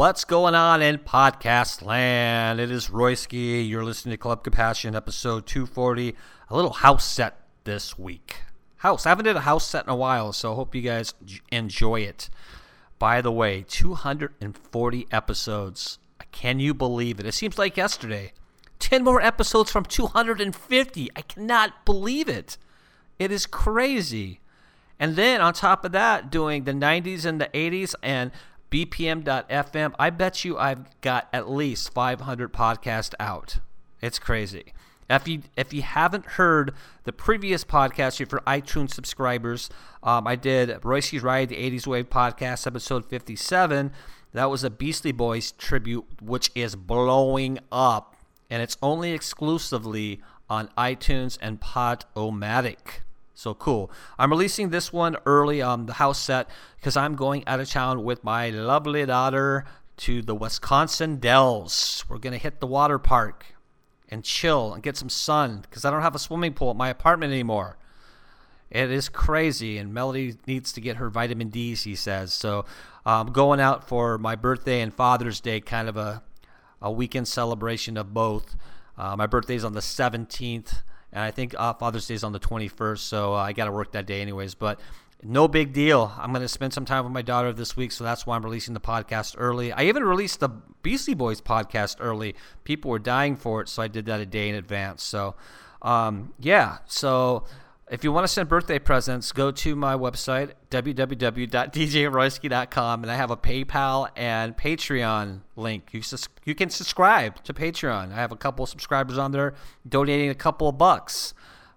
What's going on in podcast land? It is Royski. You're listening to Club Compassion, episode 240. A little house set this week. House. I haven't did a house set in a while, so I hope you guys enjoy it. By the way, 240 episodes. Uh, can you believe it? It seems like yesterday. 10 more episodes from 250. I cannot believe it. It is crazy. And then on top of that, doing the 90s and the 80s and BPM.FM, I bet you I've got at least 500 podcasts out. It's crazy. If you if you haven't heard the previous podcast, for iTunes subscribers, um, I did Royce's Ride, the 80s Wave podcast, episode 57. That was a Beastie Boys tribute, which is blowing up, and it's only exclusively on iTunes and Podomatic. So cool. I'm releasing this one early on um, the house set because I'm going out of town with my lovely daughter to the Wisconsin Dells. We're going to hit the water park and chill and get some sun because I don't have a swimming pool at my apartment anymore. It is crazy, and Melody needs to get her vitamin D, he says. So I'm um, going out for my birthday and Father's Day, kind of a, a weekend celebration of both. Uh, my birthday is on the 17th and I think uh, Father's Day is on the 21st, so uh, I got to work that day anyways. But no big deal. I'm going to spend some time with my daughter this week, so that's why I'm releasing the podcast early. I even released the Beastie Boys podcast early. People were dying for it, so I did that a day in advance. So, um, yeah, so if you want to send birthday presents, go to my website, www.djroyski.com, and I have a PayPal and Patreon link. You, sus- you can subscribe to Patreon. I have a couple subscribers on there donating a couple of bucks,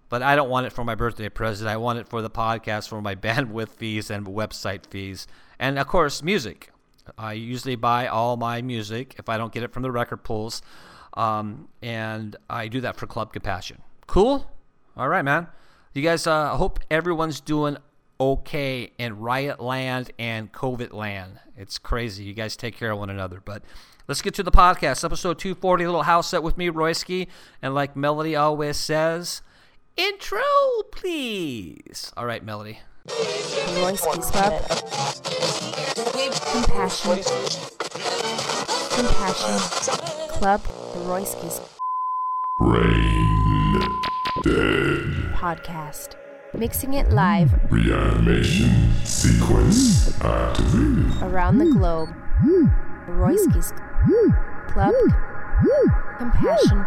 but I don't want it for my birthday present. I want it for the podcast, for my bandwidth fees and website fees. And of course, music. I usually buy all my music if I don't get it from the record pools. Um, and I do that for Club Compassion. Cool? All right, man. You guys, uh, I hope everyone's doing okay in riot land and COVID land. It's crazy. You guys take care of one another. But let's get to the podcast. Episode 240, little house set with me, Royski. And like Melody always says, intro, please. All right, Melody. Royski's Club. Compassion. Compassion. Club. Royski's. Brain Dead podcast. Mixing it live. Reanimation sequence activated. Around the globe. Royski's Club. Compassion.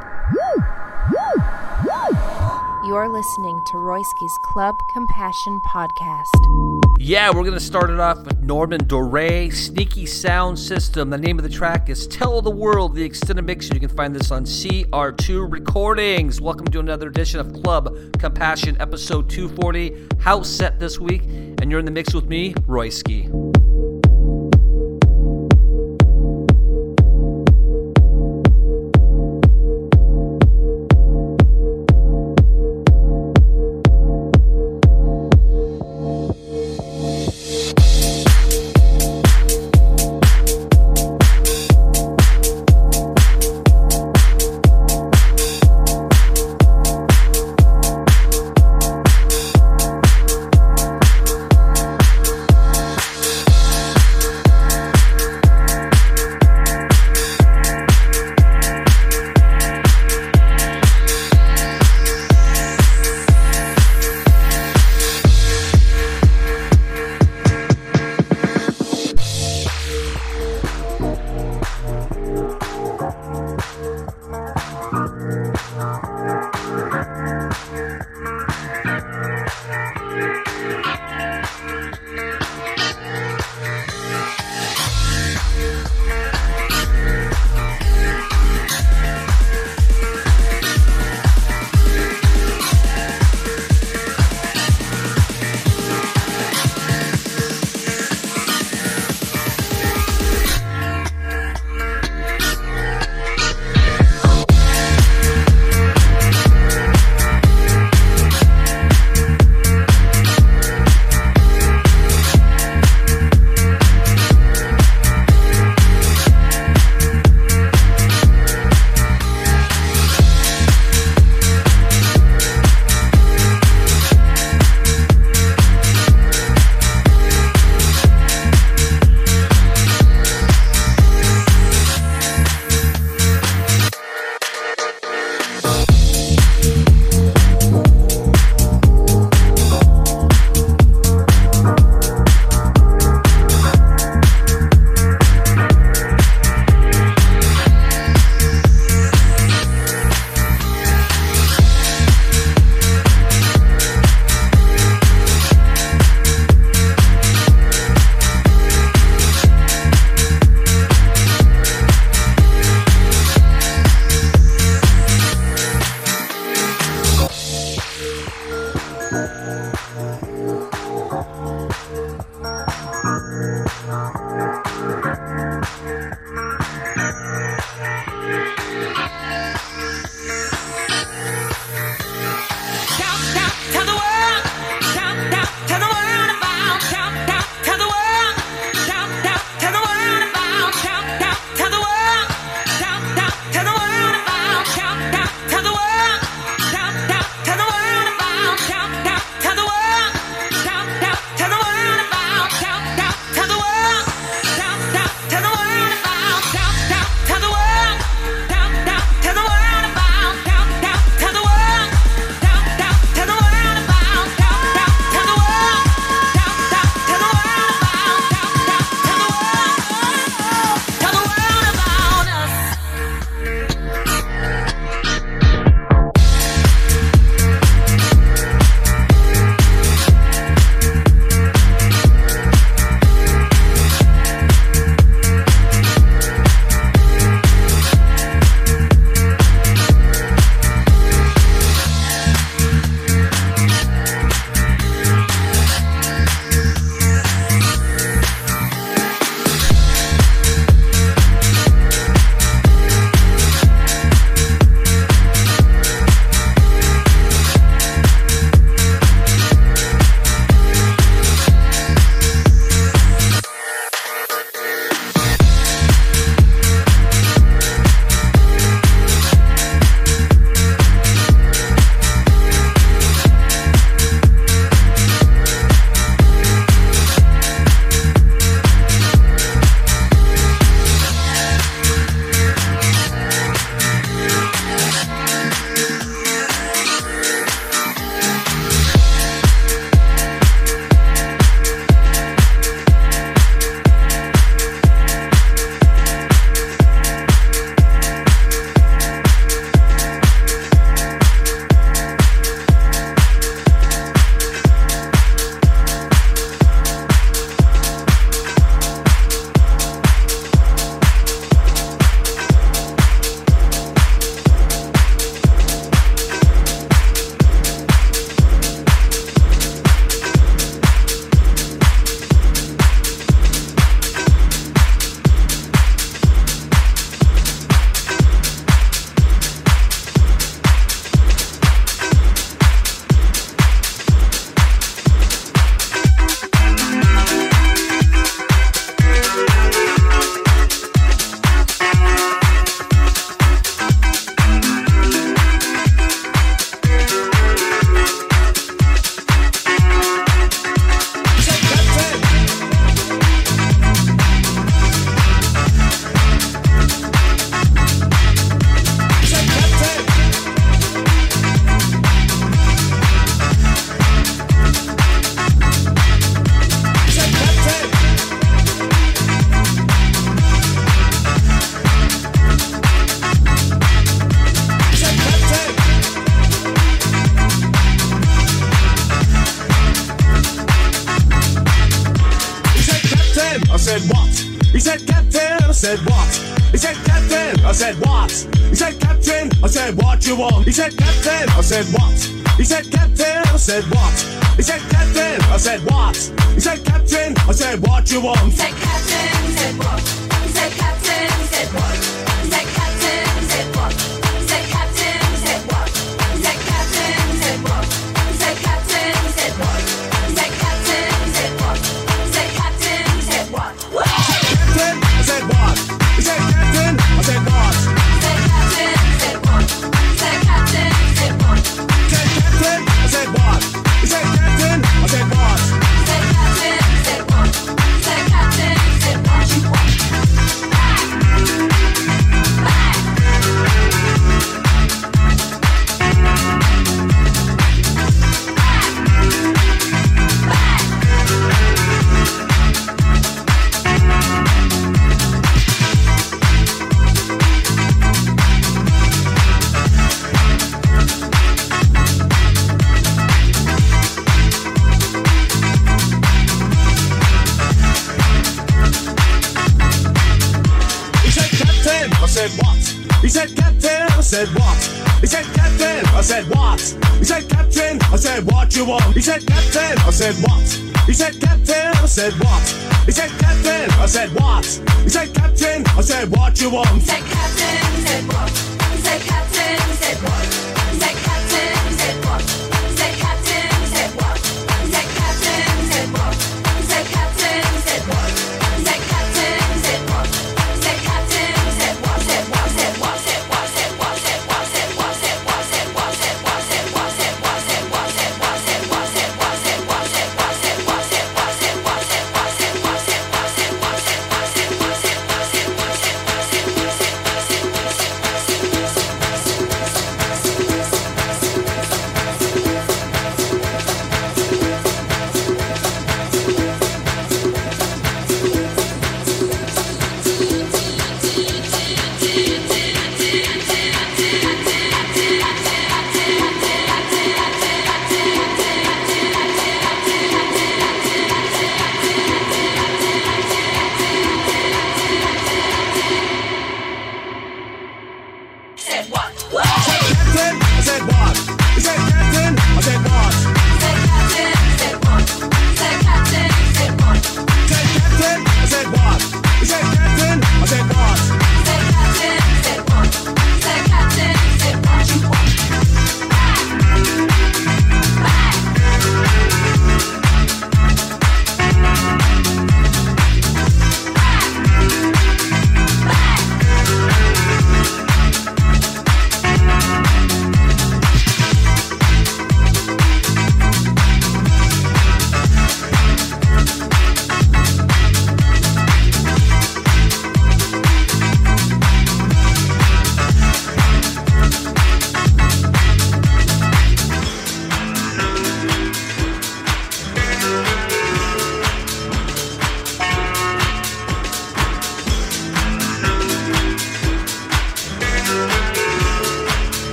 You're listening to Royski's Club Compassion Podcast. Yeah, we're going to start it off with Norman Doray, Sneaky Sound System. The name of the track is Tell the World, the extended mix. You can find this on CR2 Recordings. Welcome to another edition of Club Compassion, episode 240, house set this week. And you're in the mix with me, Royski.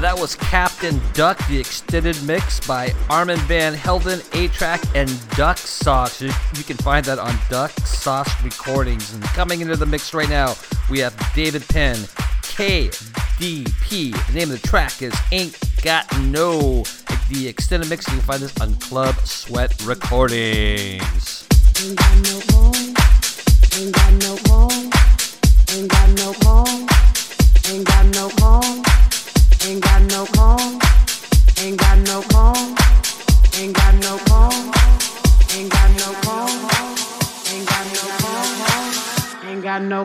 That was Captain Duck, the extended mix by Armand Van Helden, A-Trak, and Duck Sauce. You, can find that on Duck Sauce Recordings. And coming into the mix right now, we have David Penn, KDP. The name of the track is Ain't Got No. The extended mix, you can find this on Club Sweat Recordings. Ain't got no home, ain't got no home, ain't got no got no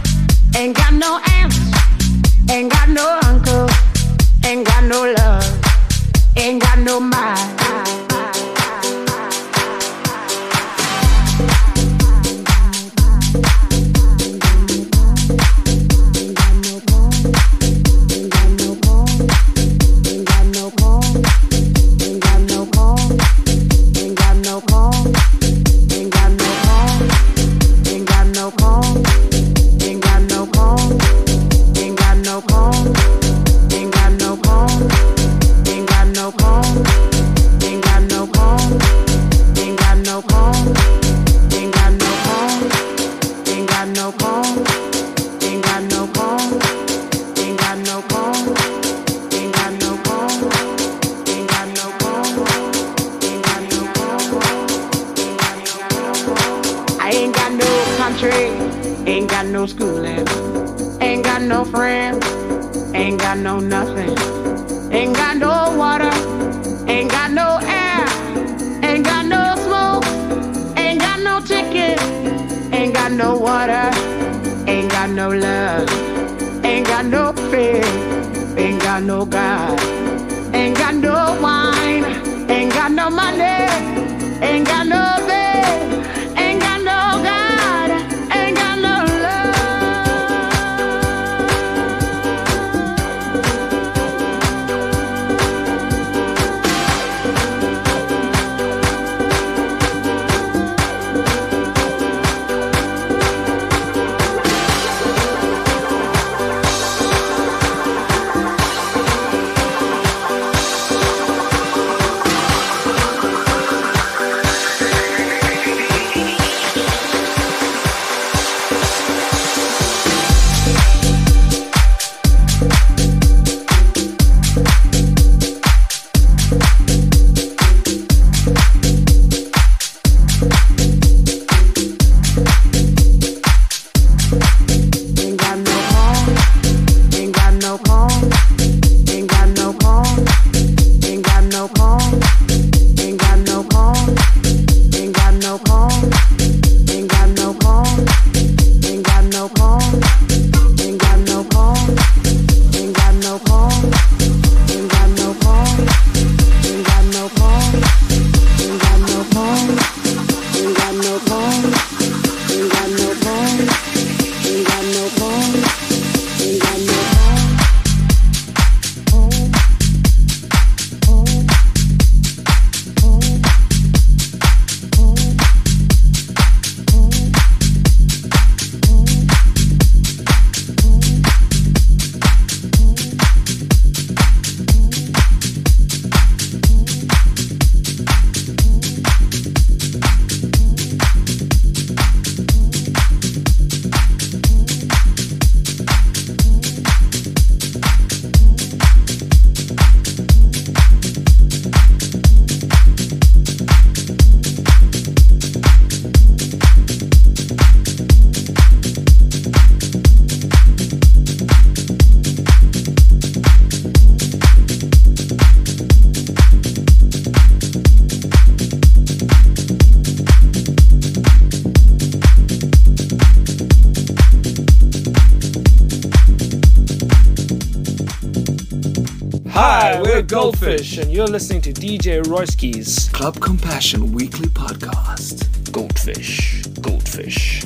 ain't got no aunts, ain't got no uncle, ain't got no love, ain't got no mind. Goldfish, and you're listening to DJ Royski's Club Compassion Weekly Podcast. Goldfish. Goldfish.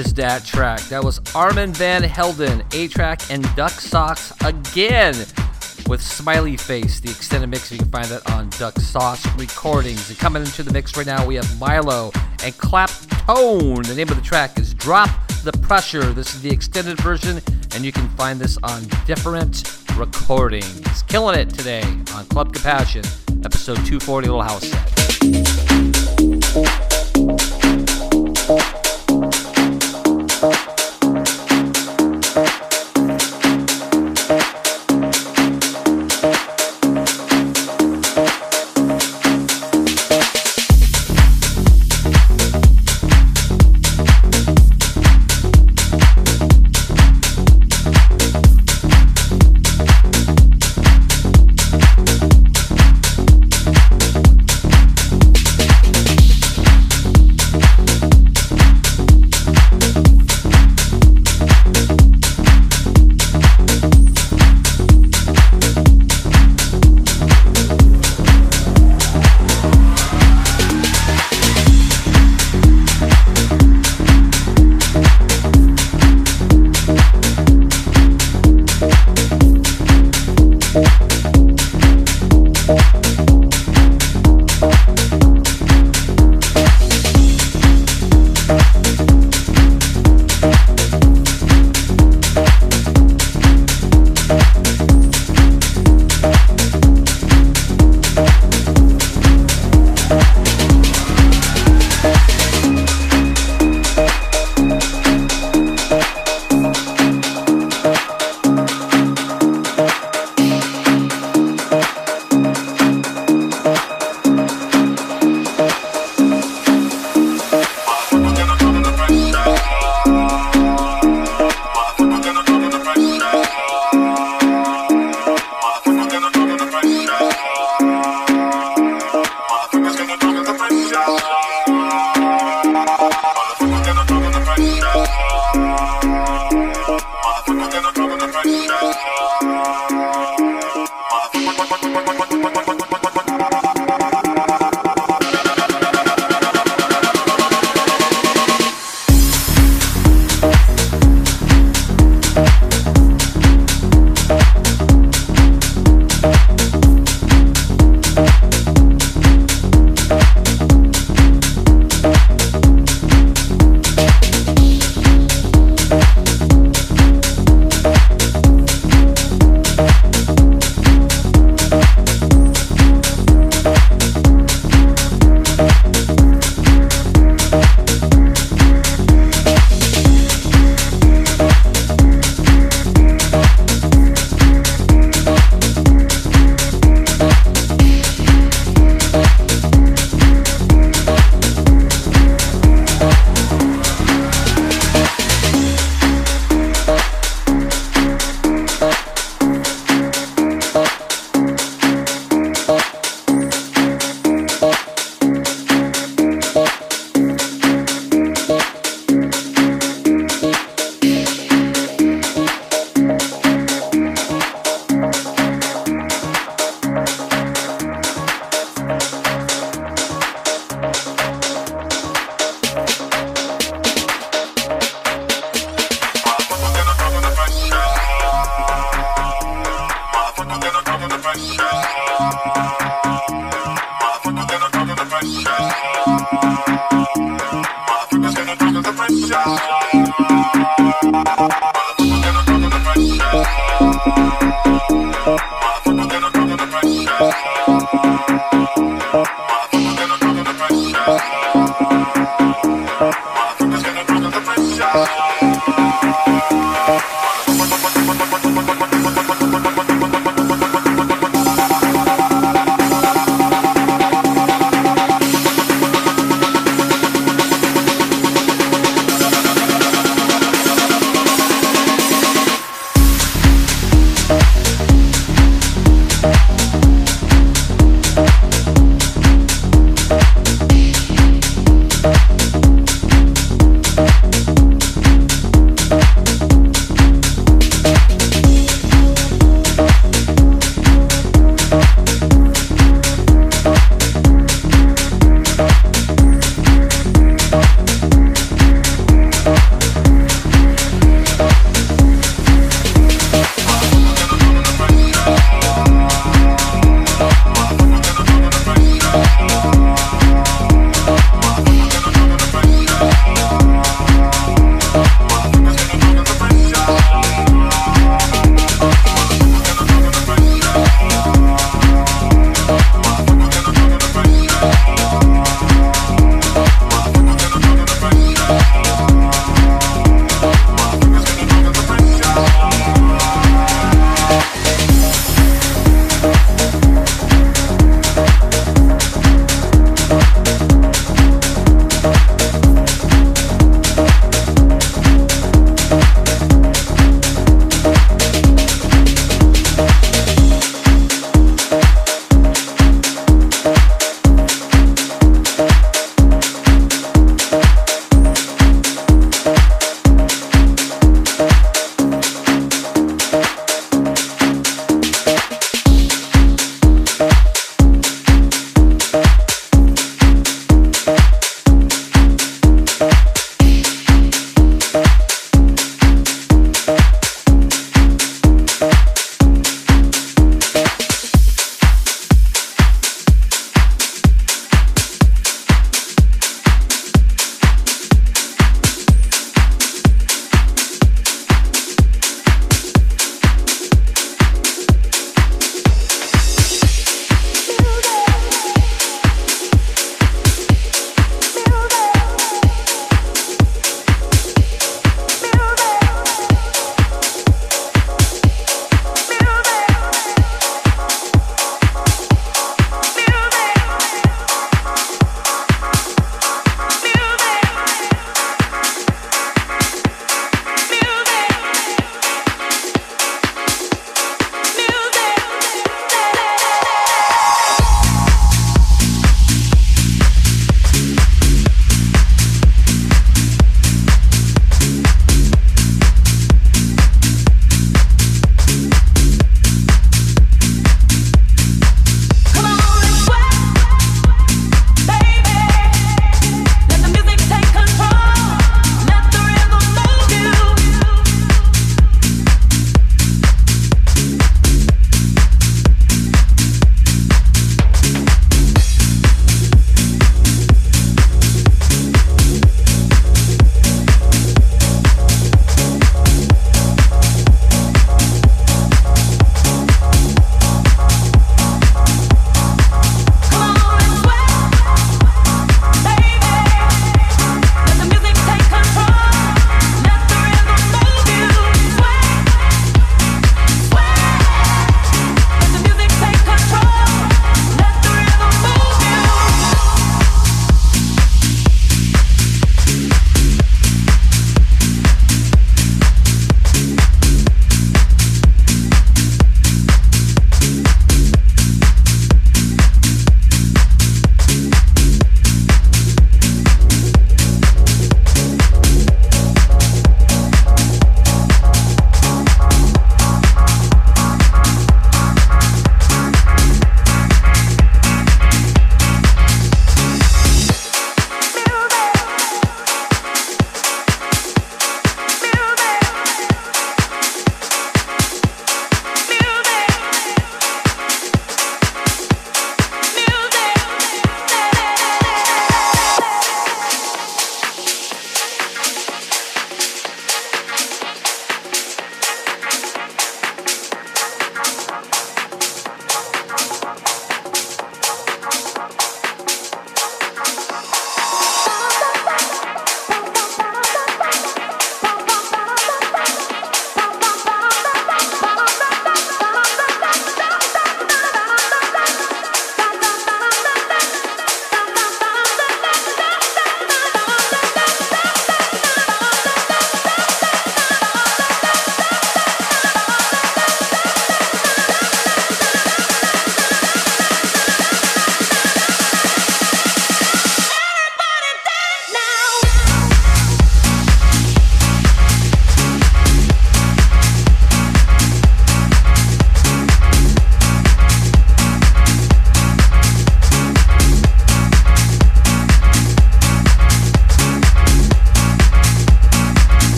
is that track? That was Armand Van Helden, A-Trak, and Duck Sauce again with Smiley Face, the extended mix. You can find that on Duck Sauce Recordings. And coming into the mix right now, we have Mylo and Clap Tone. The name of the track is Drop the Pressure. This is the extended version, and you can find this on different recordings. Killing it today on Club Compassion, episode 240, Little House Set.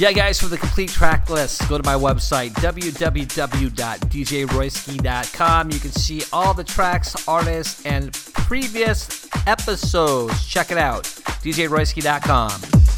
Yeah, guys, for the complete track list, go to my website, www.djroyski.com. You can see all the tracks, artists, and previous episodes. Check it out, djroyski.com.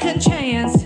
second chance.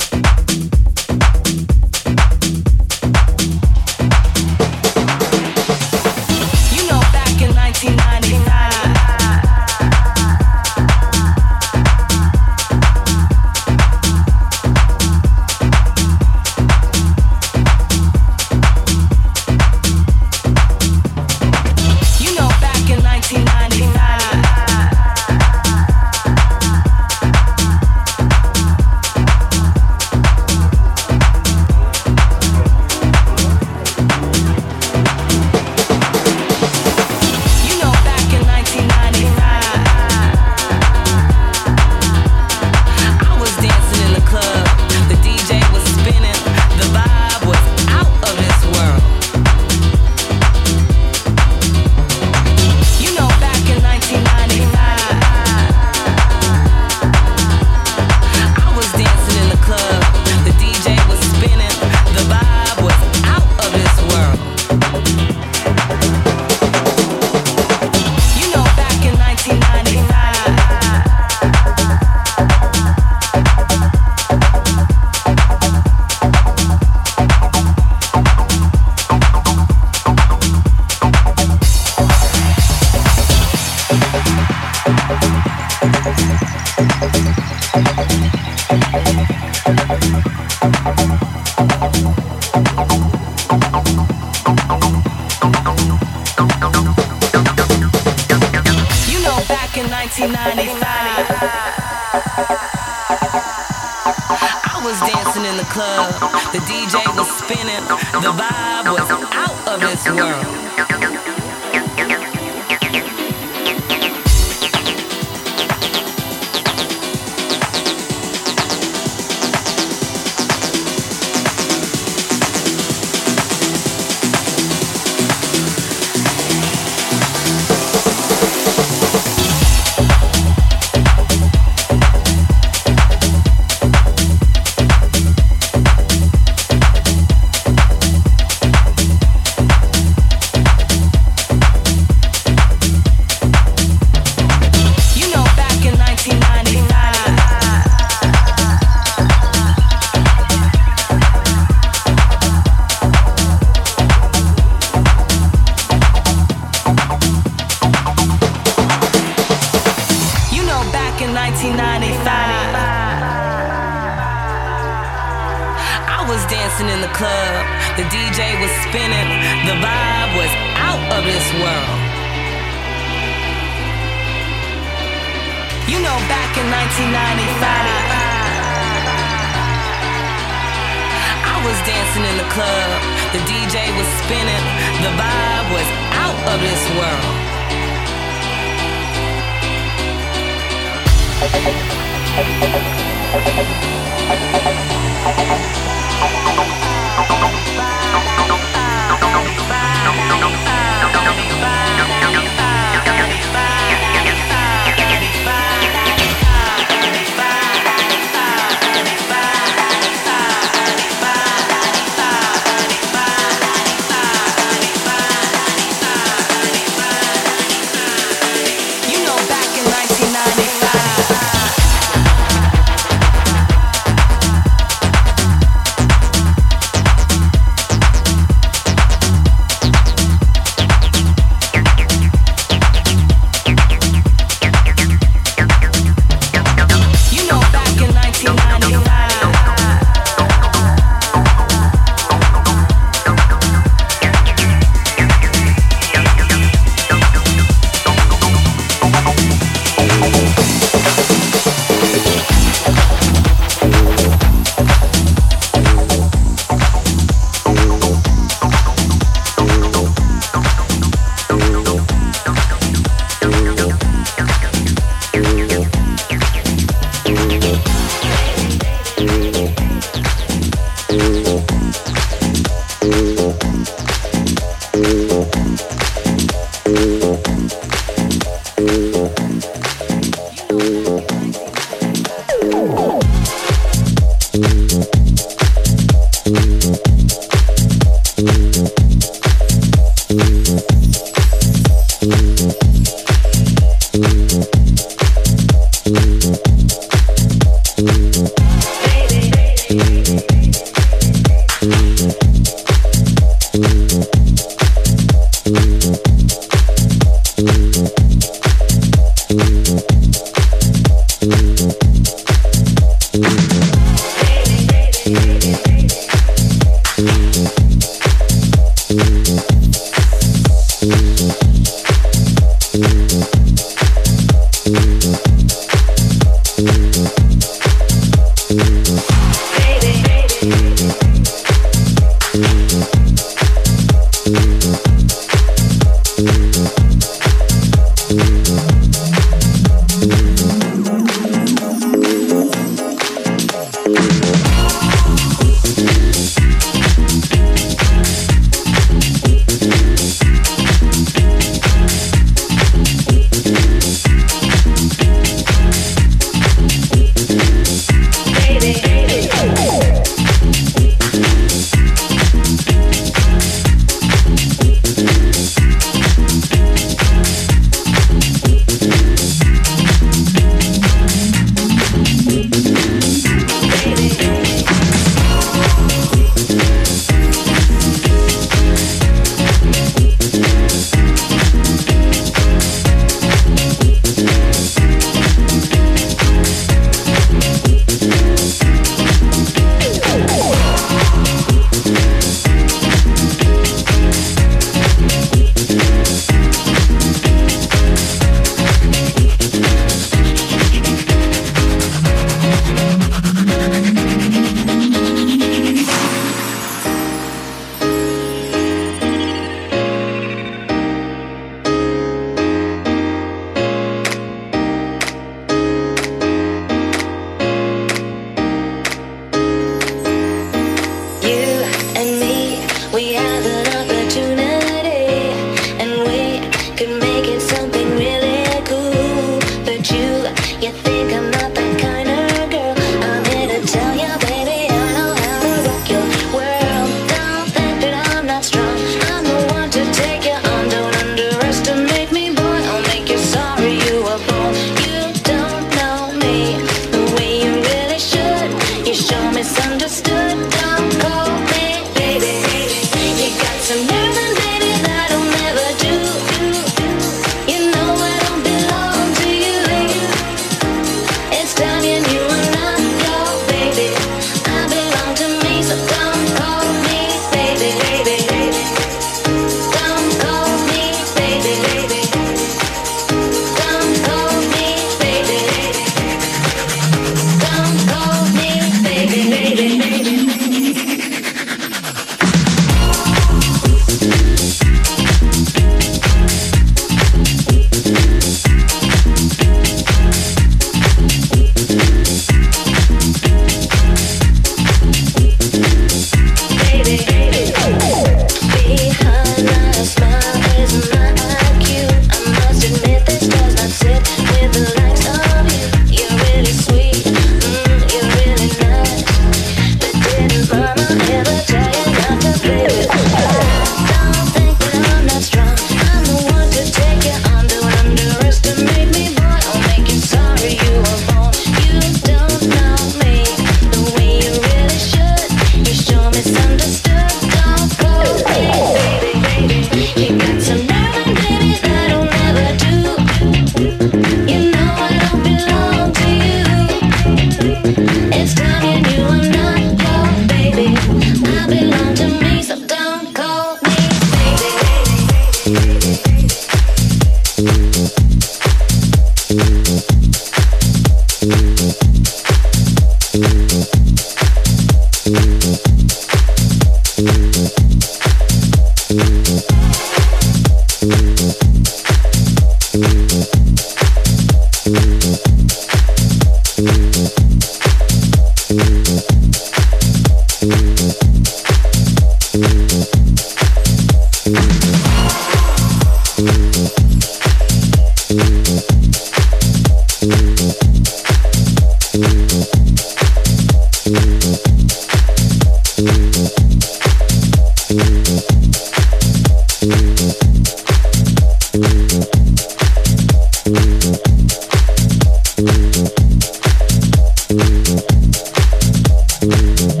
What'd you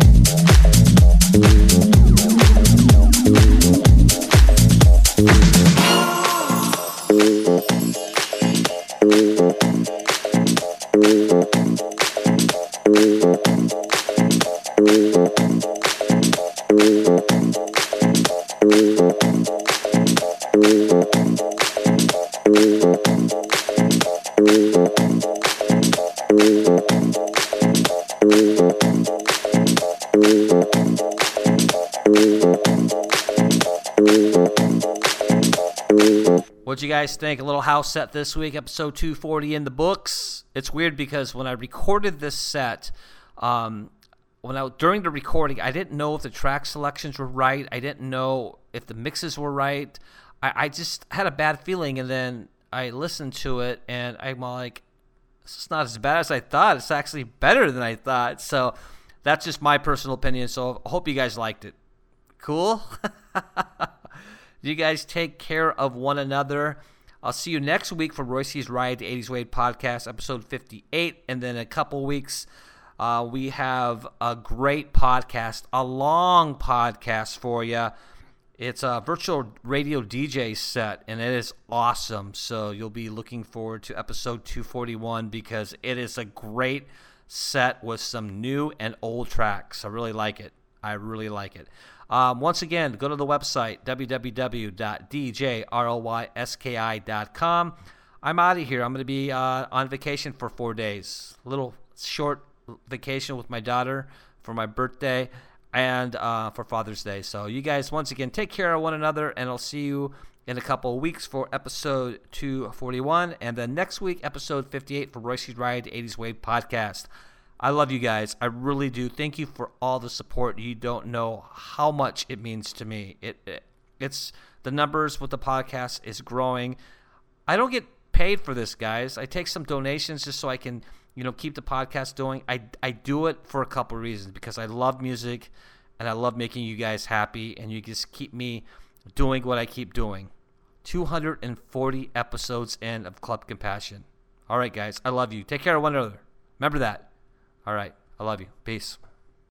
guys think? A little house set this week, episode 240 in the books. It's weird because when I recorded this set, um, when I during the recording, I didn't know if the track selections were right. I didn't know if the mixes were right. I, I just had a bad feeling, and then I listened to it, and I'm like, "It's not as bad as I thought. It's actually better than I thought." So that's just my personal opinion. So I hope you guys liked it. Cool. You guys take care of one another. I'll see you next week for Royce's Ride to 80s Wave podcast, episode 58. And then a couple weeks, uh, we have a great podcast, a long podcast for you. It's a virtual radio DJ set, and it is awesome. So you'll be looking forward to episode 241 because it is a great set with some new and old tracks. I really like it. I really like it. Um, once again, go to the website, www.djroyski.com. I'm out of here. I'm going to be uh, on vacation for four days. Little short vacation with my daughter for my birthday and uh, for Father's Day. So, you guys, once again, take care of one another, and I'll see you in a couple of weeks for episode 241. And then next week, episode 58 for Royce's Ride 80s Wave podcast. I love you guys. I really do. Thank you for all the support. You don't know how much it means to me. It, it it's the numbers with the podcast is growing. I don't get paid for this, guys. I take some donations just so I can, you know, keep the podcast going. I I do it for a couple reasons because I love music and I love making you guys happy and you just keep me doing what I keep doing. 240 episodes in of Club Compassion. All right, guys. I love you. Take care of one another. Remember that. All right. I love you. Peace.